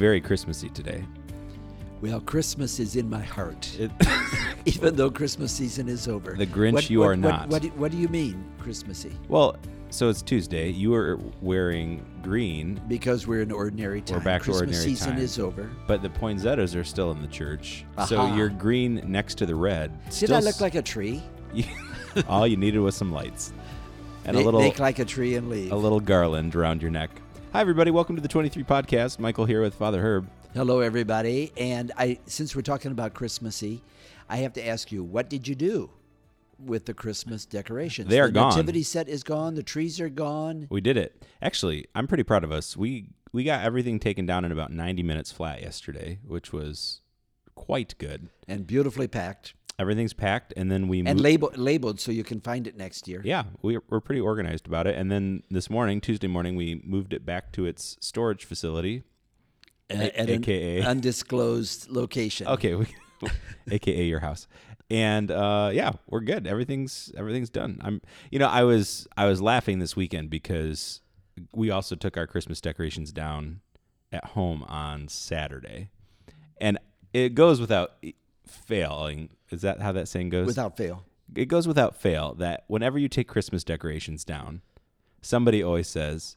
Very Christmassy today. Well, Christmas is in my heart, It, even though Christmas season is over. The Grinch What- you what- are not. What, do, what do you mean, Christmassy? well, so it's Tuesday. You are wearing green, Because we're in ordinary time. We're back to Christmas ordinary season time. is over. but the poinsettias are still in the church. So you're green next to the red. Did Still I look like a tree? all you needed was some lights and Ma- a little make like a tree and leave. a little garland around your neck. Hi everybody, welcome to the 23 podcast. Michael here with Father Herb. Hello, everybody. And I, since we're talking about Christmassy, I have to ask you, what did you do with the Christmas decorations? They are the gone. nativity set is gone. The trees are gone. We did it. Actually, I'm pretty proud of us. We we got everything taken down in about 90 minutes flat yesterday, which was quite good. and beautifully packed Everything's packed, and then we and moved- label, labeled so you can find it next year. Yeah, we, we're pretty organized about it. And then this morning, Tuesday morning, we moved it back to its storage facility, at an AKA. undisclosed location. Okay, we, aka your house. And uh, yeah, we're good. Everything's everything's done. I'm, you know, I was I was laughing this weekend because we also took our Christmas decorations down at home on Saturday, and it goes without failing. Is that how that saying goes? without fail. it goes without fail that whenever you take Christmas decorations down, somebody always says,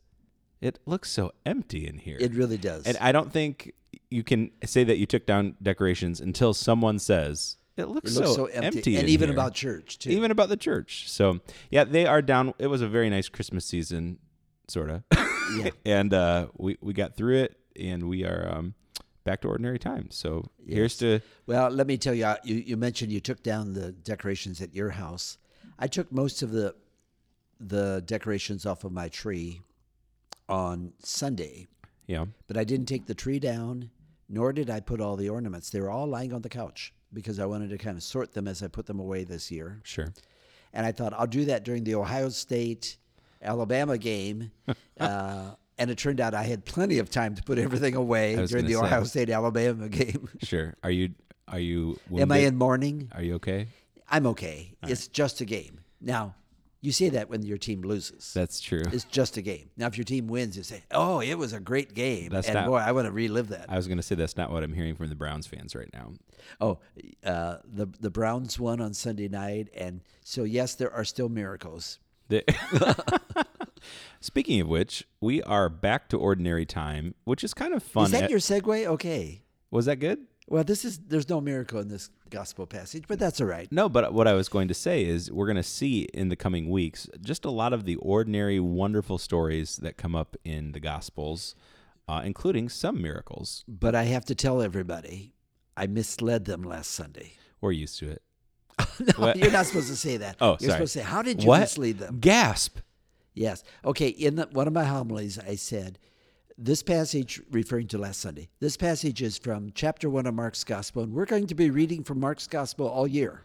"It looks so empty in here." It really does. and I don't think you can say that you took down decorations until someone says, "It it looks, looks so, so empty, and in even here." about church too. even about the church." So yeah, they are down. It was a very nice Christmas season, sort of, Yeah. and uh, we we got through it, and we are um, back to ordinary times. So here's to well, let me tell you, you. You mentioned you took down the decorations at your house. I took most of the the decorations off of my tree on Sunday, Yeah. but I didn't take the tree down, nor did I put all the ornaments. They were all lying on the couch because I wanted to kind of sort them as I put them away this year. sure. and I thought I'll do that during the Ohio State Alabama game. uh, and it turned out I had plenty of time to put everything away during the say. Ohio State Alabama game. Sure. Are you are you Am I in mourning? Are you okay? I'm okay. it's just a game. Now, you say that when your team loses. That's true. it's just a game. Now, if your team wins, you say, "Oh, it was a great game," That's and not- boy, I want to relive that. I was going to say that's not what I'm hearing from the Browns fans right now. oh, uh, the the Browns won on Sunday night, and so yes, there are still miracles. The- Speaking of which, we are back to ordinary time, which is kind of fun. Is that At- your segue? Okay. was that good? Well, this is there's no miracle in this gospel passage, but that's all right. No, but what I was going to say is we're going to see in the coming weeks just a lot of the ordinary, wonderful stories that come up in the Gospels, uh, including some miracles. But I have to tell everybody, I misled them last Sunday. We're used to it. No, What? you're not supposed to say that. Oh, you're sorry. supposed to say, "How did you what? mislead them?" Gasp! Yes. Okay. In the, one of my homilies, I said, this passage, referring to last Sunday, this passage is from chapter one of Mark's Gospel, and we're going to be reading from Mark's Gospel all year.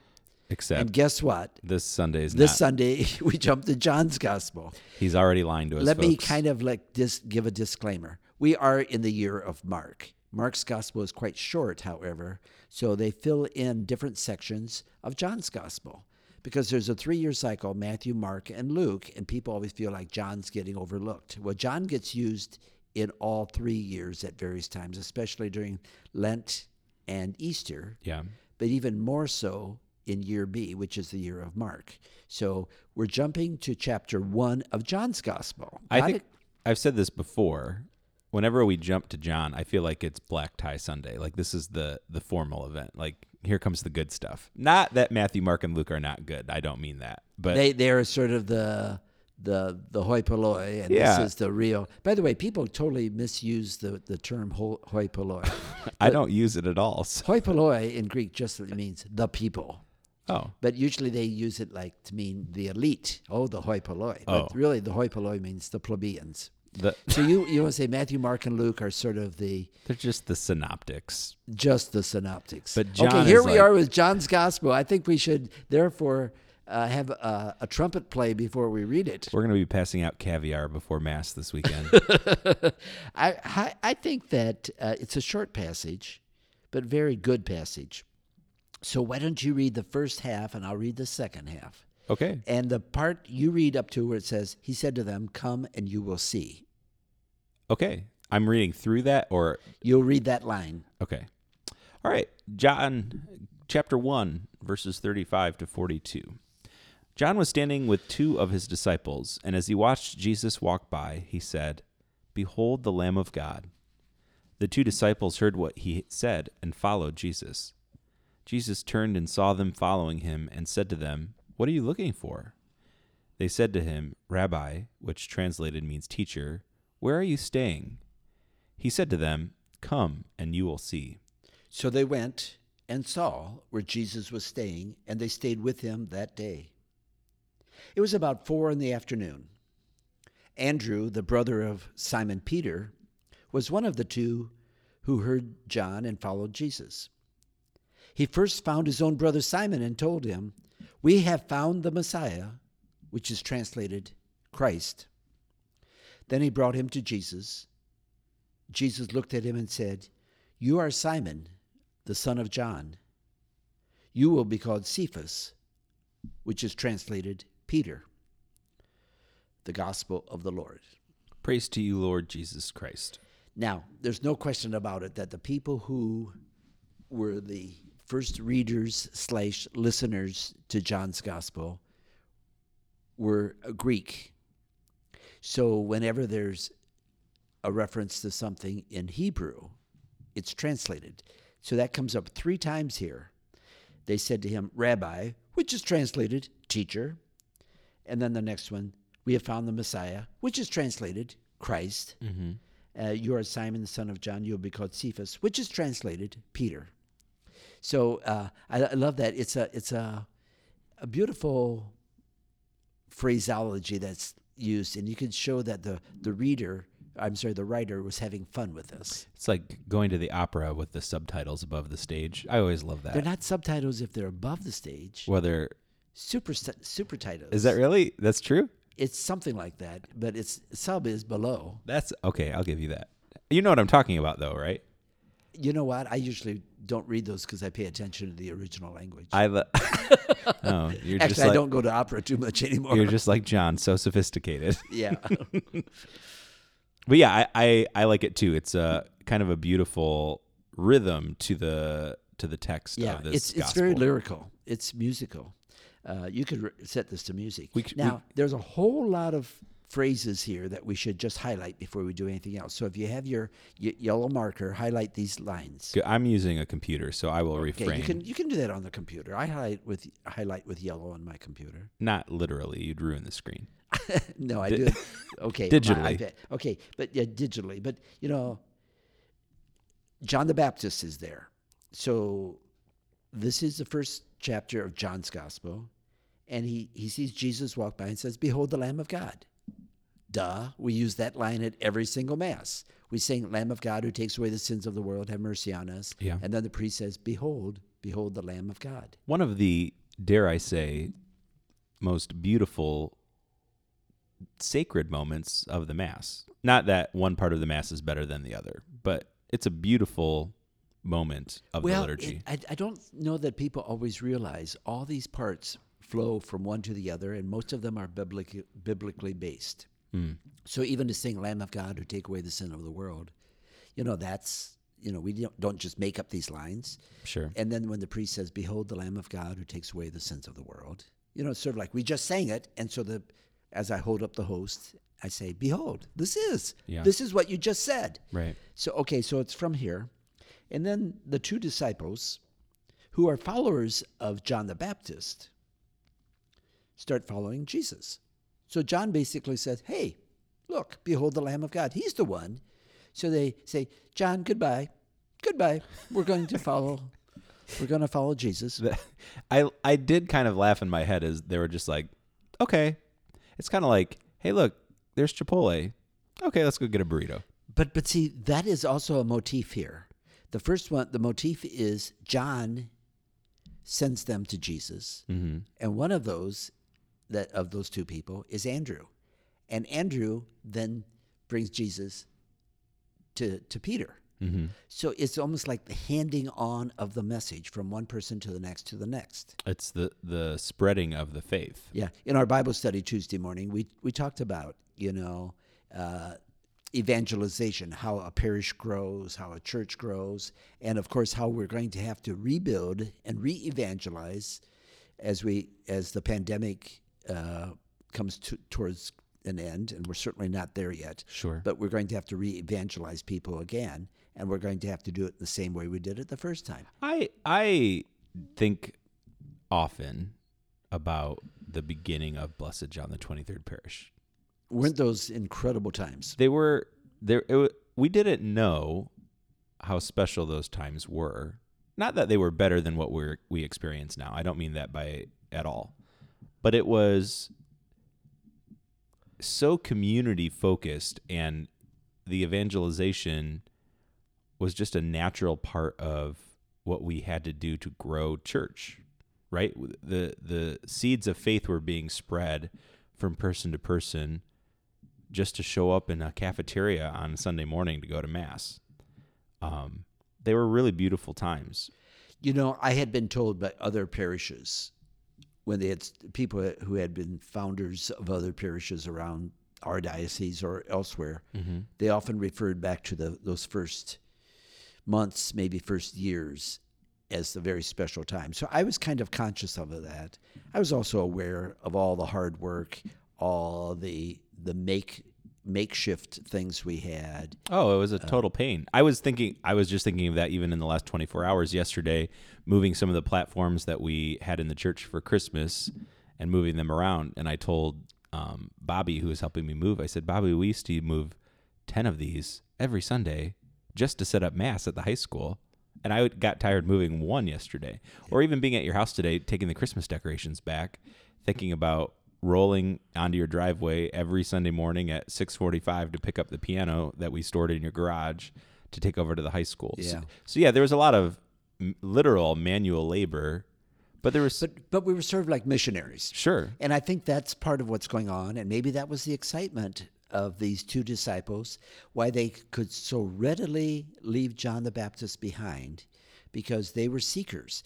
Except And guess what? this Sunday is This not. Sunday, we jump to John's Gospel. He's already lying to us. Let me kind of like dis- give a disclaimer. We are in the year of Mark. Mark's gospel is quite short, however, so they fill in different sections of John's gospel because there's a three year cycle Matthew, Mark, and Luke, and people always feel like John's getting overlooked. Well, John gets used in all three years at various times, especially during Lent and Easter Yeah. but even more so in year B, which is the year of Mark. So we're jumping to chapter one of John's gospel. I think it? I've said this before. Whenever we jump to John, I feel like it's Black Tie Sunday. Like this is the the formal event. Like here comes the good stuff. Not that Matthew, Mark, and Luke are not good. I don't mean that. But they they are sort of the the the hoi polloi, and Yeah. this is the real. By the way, people totally misuse the the term ho- hoi polloi. I don't use it at all. so- hoi polloi in Greek just means the people. Oh, But usually they use it like to mean the elite. Oh, the hoi polloi. Oh. But really, the hoi polloi means the plebeians. The, So you you want to say Matthew, Mark, and Luke are sort of the they're just the synoptics. just the synoptics. But John okay, here we like- are with John's gospel. I think we should therefore uh, have a, a trumpet play before we read it. We're going to be passing out caviar before mass this weekend. I, I I think that uh, it's a short passage, but very good passage. So why don't you read the first half and I'll read the second half. Okay. And the part you read up to where it says, He said to them, Come and you will see. Okay. I'm reading through that, or You'll read that line. okay. All right, John chapter one, verses thirty-five to forty-two. John was standing with two of his disciples, and as he watched Jesus walk by, he said, "Behold the Lamb of God." The two disciples heard what he said and followed Jesus. Jesus turned and saw them following him and said to them, What are you looking for? They said to him, Rabbi, which translated means teacher, where are you staying? He said to them, Come and you will see. So they went and saw where Jesus was staying, and they stayed with him that day. It was about four in the afternoon. Andrew, the brother of Simon Peter, was one of the two who heard John and followed Jesus. He first found his own brother Simon and told him, We have found the Messiah, which is translated Christ. Then he brought him to Jesus. Jesus looked at him and said, You are Simon, the son of John. You will be called Cephas, which is translated Peter. The Gospel of the Lord. Praise to you, Lord Jesus Christ. Now, there's no question about it that the people who were the first readers slash listeners to John's Gospel were Greek. So whenever there's a reference to something in Hebrew, it's translated. So that comes up three times here. They said to him, Rabbi, which is translated teacher. And then the next one, we have found the Messiah, which is translated Christ. Uh, you are Simon, the son of John. You will be called Cephas, which is translated Peter. So uh, I, I love that. It's a it's a a beautiful phraseology that's used, and you can show that the the reader, I'm sorry, the writer was having fun with this. It's like going to the opera with the subtitles above the stage. I always love that. They're not subtitles if they're above the stage. Whether Super super titles. is that really that's true? It's something like that, but it's sub is below. That's okay. I'll give you that. You know what I'm talking about, though, right? You know what? I usually don't read those because I pay attention to the original language. I. Le- oh, you're Actually, just I don't go to opera too much anymore. you're just like John, so sophisticated. yeah. But yeah, I, I I like it too. It's a kind of a beautiful rhythm to the to the text Yeah, of this it's it's very lyrical. It's musical. Uh, you could re- set this to music. We c- we- now, there's a whole lot of phrases here that we should just highlight before we do anything else. So if you have your y- yellow marker, highlight these lines. I'm using a computer, so I will Okay, refrain. you can you can do that on the computer. I highlight with highlight with yellow on my computer. Not literally, you'd ruin the screen. no, I Di- do. Okay, Digitally. Okay, but yeah, digitally. But you know, John the Baptist is there. So this is the first chapter of John's Gospel, and he he sees Jesus walk by and says, "Behold, the Lamb of God." Duh. We use that line at every single mass. We sing, "Lamb of God, who takes away the sins of the world, have mercy on us." Yeah. And then the priest says, "Behold, behold, the Lamb of God." One of the, dare I say, most beautiful sacred moments of the Mass. Not that one part of the Mass is better than the other, but it's a beautiful moment of well, the liturgy. it- I, I don't know that people always realize all these parts flow from one to the other, and most of them are biblic, biblically based. Hmm. So even to sing "Lamb of God, who take away the sin of the world," you know that's you know we don't, don't just make up these lines. Sure. And then when the priest says, "Behold, the Lamb of God, who takes away the sins of the world," you know, it's sort of like we just sang it, and so the as I hold up the host, I say, "Behold, this is Yeah. this is what you just said." Right. So, okay, so it's from here. And then the two disciples, who are followers of John the Baptist, start following Jesus. So John basically says, Hey, look, behold the Lamb of God. He's the one. So they say, John, goodbye. Goodbye. We're going to follow. We're going to follow Jesus. I I did kind of laugh in my head as they were just like, okay, it's kind of like, hey, look, there's Chipotle. Okay, let's go get a burrito. But but see, that is also a motif here. The first one, the motif is John sends them to Jesus, Mm-hmm. and one of those that of those two people is Andrew, and Andrew then brings Jesus to to Peter. Mm-hmm. So it's almost like the handing on of the message from one person to the next to the next. It's the the spreading of the faith. Yeah. In our Bible study Tuesday morning, we we talked about you know uh, evangelization, how a parish grows, how a church grows, and of course how we're going to have to rebuild and re-evangelize as we as the pandemic uh, comes to, towards an end, and we're certainly not there yet. Sure. But we're going to have to re-evangelize people again, and we're going to have to do it the same way we did it the first time. I I think often about the beginning of Blessed John the Twenty Third Parish. Weren't those incredible times? They were there. It, we didn't know how special those times were. Not that they were better than what we're we experience now. I don't mean that by at all. But it was so community focused and the evangelization was just a natural part of what we had to do to grow church right? The the seeds of faith were being spread from person to person just to show up in a cafeteria on Sunday morning to go to mass. Um, they were really beautiful times. You know, I had been told by other parishes when they had people who had been founders of other parishes around our diocese or elsewhere, mm-hmm. they often referred back to the, those first months, maybe first years, as the very special time. So I was kind of conscious of that. I was also aware of all the hard work, all the the make makeshift things we had. Oh, it was a total pain. I was thinking, I was just thinking of that even in the last 24 hours yesterday, moving some of the platforms that we had in the church for Christmas and moving them around. And I told um, Bobby, who was helping me move, I said, Bobby, we used to move 10 of these every Sunday just to set up Mass at the high school. And I got tired moving one yesterday. Or even being at your house today, taking the Christmas decorations back, thinking about rolling onto your driveway every Sunday morning at 6:45 to pick up the piano that we stored in your garage to take over to the high school. So- Yeah. So, yeah, there was a lot of m- literal manual labor, but there was But but we were sort of like missionaries. sure. And I think that's part of what's going on. And maybe that was the excitement of these two disciples, why they could so readily leave John the Baptist behind, because they were seekers.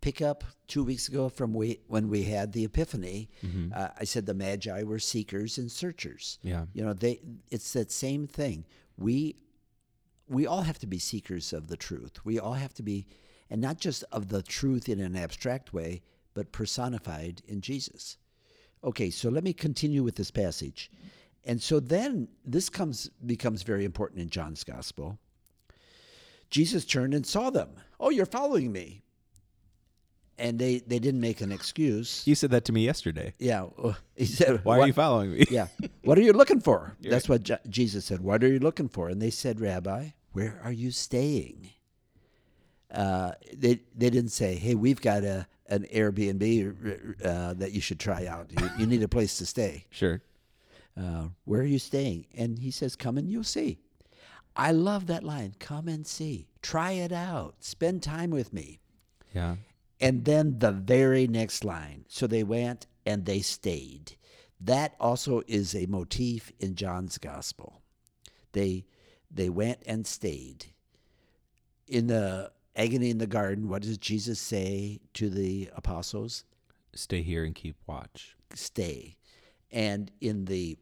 Pick up two weeks ago from we, when we had the Epiphany, uh, I said the Magi were seekers and searchers. Yeah. You know, they it's that same thing. We we all have to be seekers of the truth. We all have to be, and not just of the truth in an abstract way, but personified in Jesus. Okay, so let me continue with this passage. And so then this comes becomes very important in John's gospel. Jesus turned and saw them. Oh, you're following me. And they, they didn't make an excuse. You said that to me yesterday. Yeah. uh, He said, Why are you following me? yeah. What are you looking for? That's what Je- Jesus said. What are you looking for? And they said, Rabbi, where are you staying? Uh, they they didn't say, hey, we've got a an Airbnb uh, that you should try out. You, you need a place to stay. Sure. Uh, where are you staying? And he says, come and you'll see. I love that line. Come and see. Try it out. Spend time with me. Yeah. And then the very next line. So they went and they stayed. That also is a motif in John's gospel. They they went and stayed. In the agony in the garden, what does Jesus say to the apostles? Stay here and keep watch. Stay. And in the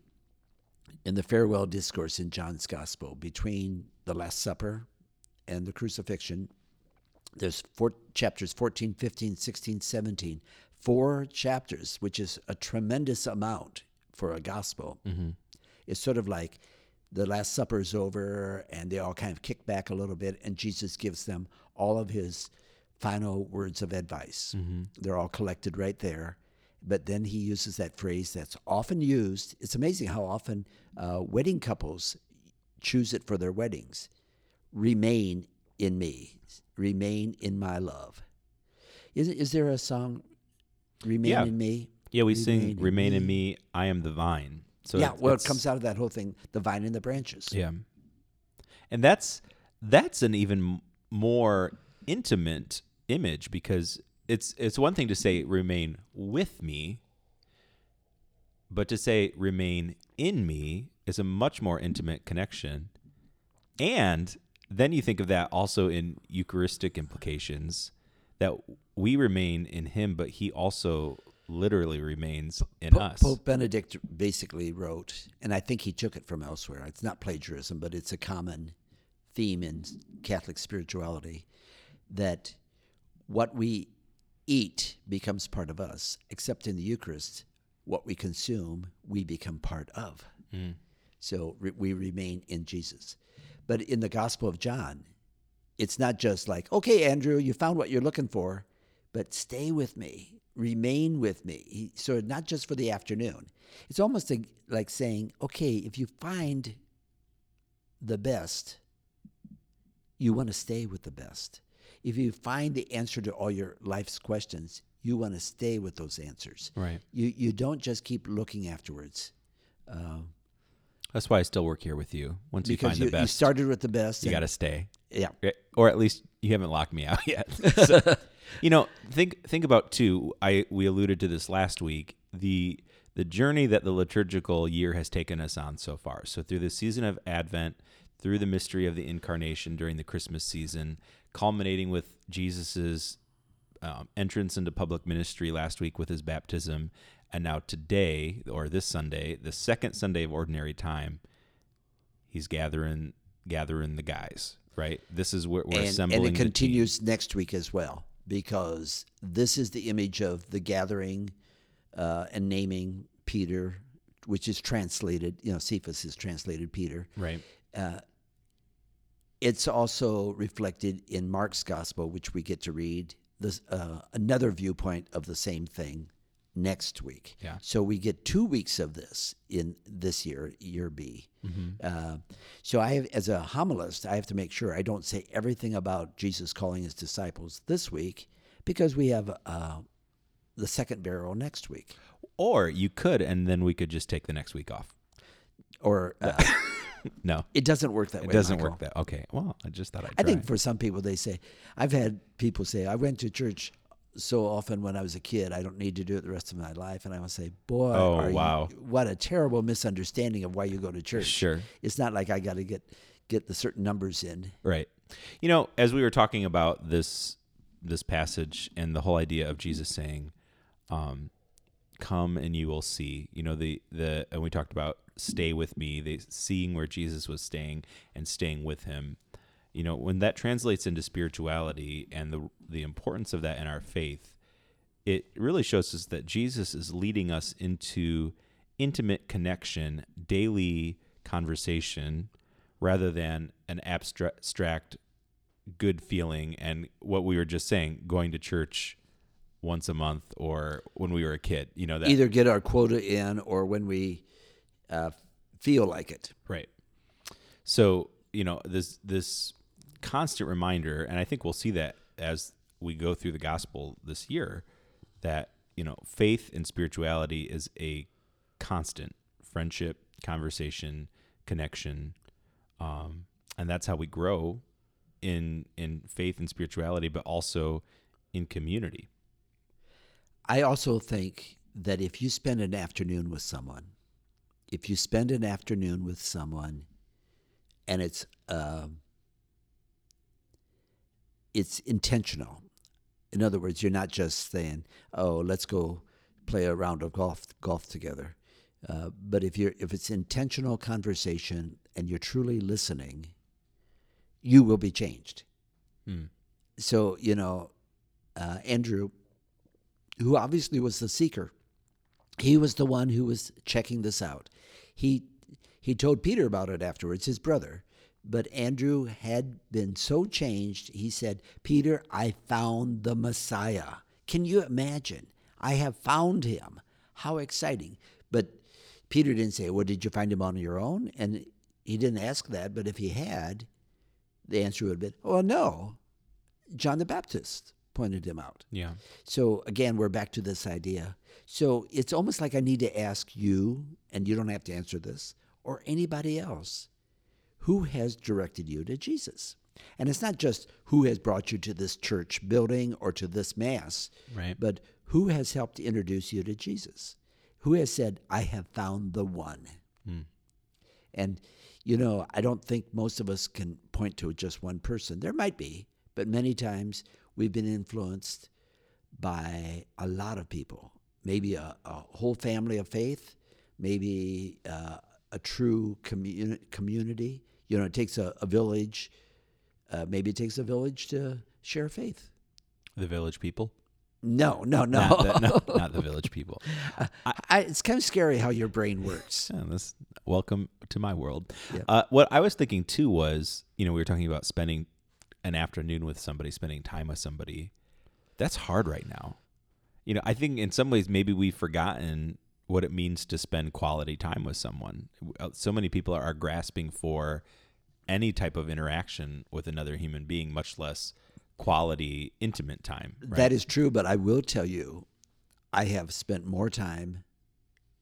in the farewell discourse in John's gospel between the last supper and the crucifixion, there's four chapters 14 15 16 17 four chapters which is a tremendous amount for a gospel. It's sort of like the last supper is over and they all kind of kick back a little bit and jesus gives them all of his final words of advice. They're all collected right there. But then he uses that phrase that's often used. It's amazing how often uh, wedding couples choose it for their weddings. Remain in me, remain in my love. Is, is there a song, Remain Yeah. in Me? Yeah, we sing Remain in "Remain in Me, I am the vine." So yeah, well, it comes out of that whole thing the vine and the branches. Yeah, and that's that's an even more intimate image because it's it's one thing to say "remain with me," but to say "remain in me" is a much more intimate connection. And then you think of that also in Eucharistic implications that we remain in Him, but He also literally remains in Po- us. Pope Benedict basically wrote, and I think he took it from elsewhere. It's not plagiarism, but it's a common theme in Catholic spirituality that what we eat becomes part of us, except in the Eucharist, what we consume, we become part of. Mm. So re- we remain in Jesus. But in the Gospel of John, it's not just like, okay, Andrew, you found what you're looking for, but stay with me, remain with me. He, so not just for the afternoon. It's almost like saying, okay, if you find the best, you want to stay with the best. If you find the answer to all your life's questions, you want to stay with those answers. Right. You you don't just keep looking afterwards. Uh, That's why I still work here with you. Once you because find you, the best, you started with the best. you and- got to stay. yeah. Or at least you haven't locked me out yet. So, you know, think think about too. I we alluded to this last week. The the journey that the liturgical year has taken us on so far. So through the season of Advent, through the mystery of the incarnation during the Christmas season, culminating with Jesus's um, entrance into public ministry last week with his baptism, and now today or this Sunday, the second Sunday of Ordinary Time, he's gathering gathering the guys. Right. This is where we're and, assembling. and it continues next week as well because this is the image of the gathering uh, and naming Peter, which is translated. You know, Cephas is translated Peter. Right. It's also reflected in Mark's gospel, which we get to read this uh, another viewpoint of the same thing next week. Yeah. So we get two weeks of this in this year, year B. Uh, so I, have, as a homilist, I have to make sure I don't say everything about Jesus calling his disciples this week, because we have uh, the second burial next week. Or you could, and then we could just take the next week off. Or uh, No, it doesn't work that it way. It doesn't Michael. work that. Okay. Well, I just thought I'd I try. think for some people, they say, I've had people say, I went to church so often when I was a kid, I don't need to do it the rest of my life. And I would say, boy, Oh, are you- wow. what a terrible misunderstanding of why you go to church. Sure. It's not like I got to get get the certain numbers in. Right. You know, as we were talking about this this passage and the whole idea of Jesus saying, um, "Come and you will see." You know, the the and we talked about stay with me. They seeing where Jesus was staying and staying with him. You know, when that translates into spirituality and the the importance of that in our faith, it really shows us that Jesus is leading us into intimate connection, daily conversation, rather than an abstract, good feeling and what we were just saying, going to church once a month or when we were a kid. You know that Either get our quota in or when we uh, feel like it. Right. So, you know, this this constant reminder, and I think we'll see that as we go through the gospel this year, that, you know, faith and spirituality is a constant friendship, conversation, connection. Um, and that's how we grow in in faith and spirituality, but also in community. I also think that if you spend an afternoon with someone, if you spend an afternoon with someone, and it's um it's intentional. In other words, you're not just saying, "Oh, let's go play a round of golf golf together," uh, but if you're if it's intentional conversation and you're truly listening, you will be changed. So you know, uh, Andrew who obviously was the seeker. He was the one who was checking this out. He he told Peter about it afterwards, his brother. But Andrew had been so changed, he said, Peter, I found the Messiah. Can you imagine? I have found him. How exciting. But Peter didn't say, Well, did you find him on your own? And he didn't ask that, but if he had, the answer would have been, Well, no. John the Baptist pointed him out. Yeah. So again, we're back to this idea. So it's almost like I need to ask you, and you don't have to answer this, or anybody else, who has directed you to Jesus? And it's not just who has brought you to this church building or to this mass, Right. but who has helped introduce you to Jesus? Who has said, I have found the one? And, you know, I don't think most of us can point to just one person. There might be, but many times we've been influenced by a lot of people, maybe a, a whole family of faith, maybe uh, a true commu- community. You know, it takes a, a village. Uh, maybe it takes a village to share faith. The village people. No, no, no. Not, the, no, not the village people. I, it's kind of scary how your brain works. Yeah, this, welcome to my world. Yeah. Uh, what I was thinking too was, you know, we were talking about spending an afternoon with somebody, spending time with somebody. That's hard right now. You know, I think in some ways maybe we've forgotten what it means to spend quality time with someone. Uh, So many people are grasping for any type of interaction with another human being, much less quality, intimate time. Right? That is true, but I will tell you, I have spent more time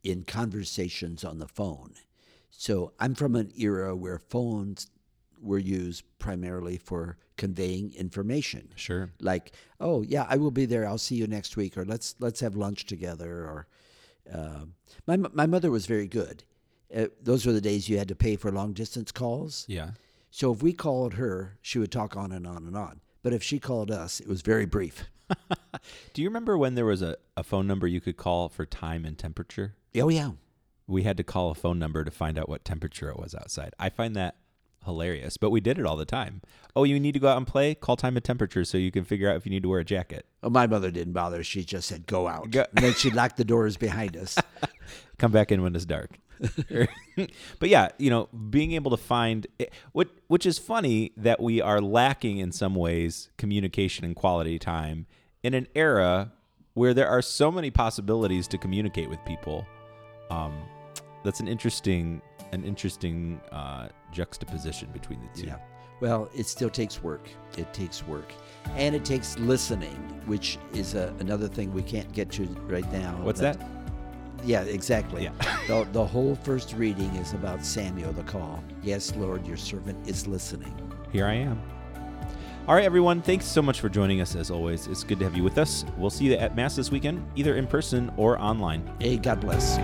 in conversations on the phone. So I'm from an era where phones were used primarily for conveying information. sure. Like, oh yeah, I will be there. I'll see you next week, or let's let's have lunch together. Or um my my mother was very good. Uh, those were the days you had to pay for long distance calls. Yeah. So if we called her, she would talk on and on and on. But if she called us, it was very brief. Do you remember when there was a, a phone number you could call for time and temperature? Oh yeah. we had to call a phone number to find out what temperature it was outside. I find that hilarious, but we did it all the time. Oh, you need to go out and play? Call time and temperature so you can figure out if you need to wear a jacket. Well, my mother didn't bother. She just said, "Go out," Go- and then she locked the doors behind us. Come back in when it's dark. but yeah, you know, being able to find it, what which is funny that we are lacking in some ways communication and quality time in an era where there are so many possibilities to communicate with people. Um, that's an interesting an interesting uh, juxtaposition between the two. Yeah. Well, it still takes work. It takes work, and it takes listening, which is a, another thing we can't get to right now. What's that? Yeah, exactly. Yeah. the, the whole first reading is about Samuel the call. Yes, Lord, your servant is listening. Here I am. All right, everyone. Thanks so much for joining us as always. It's good to have you with us. We'll see you at Mass this weekend, either in person or online. Hey, God bless.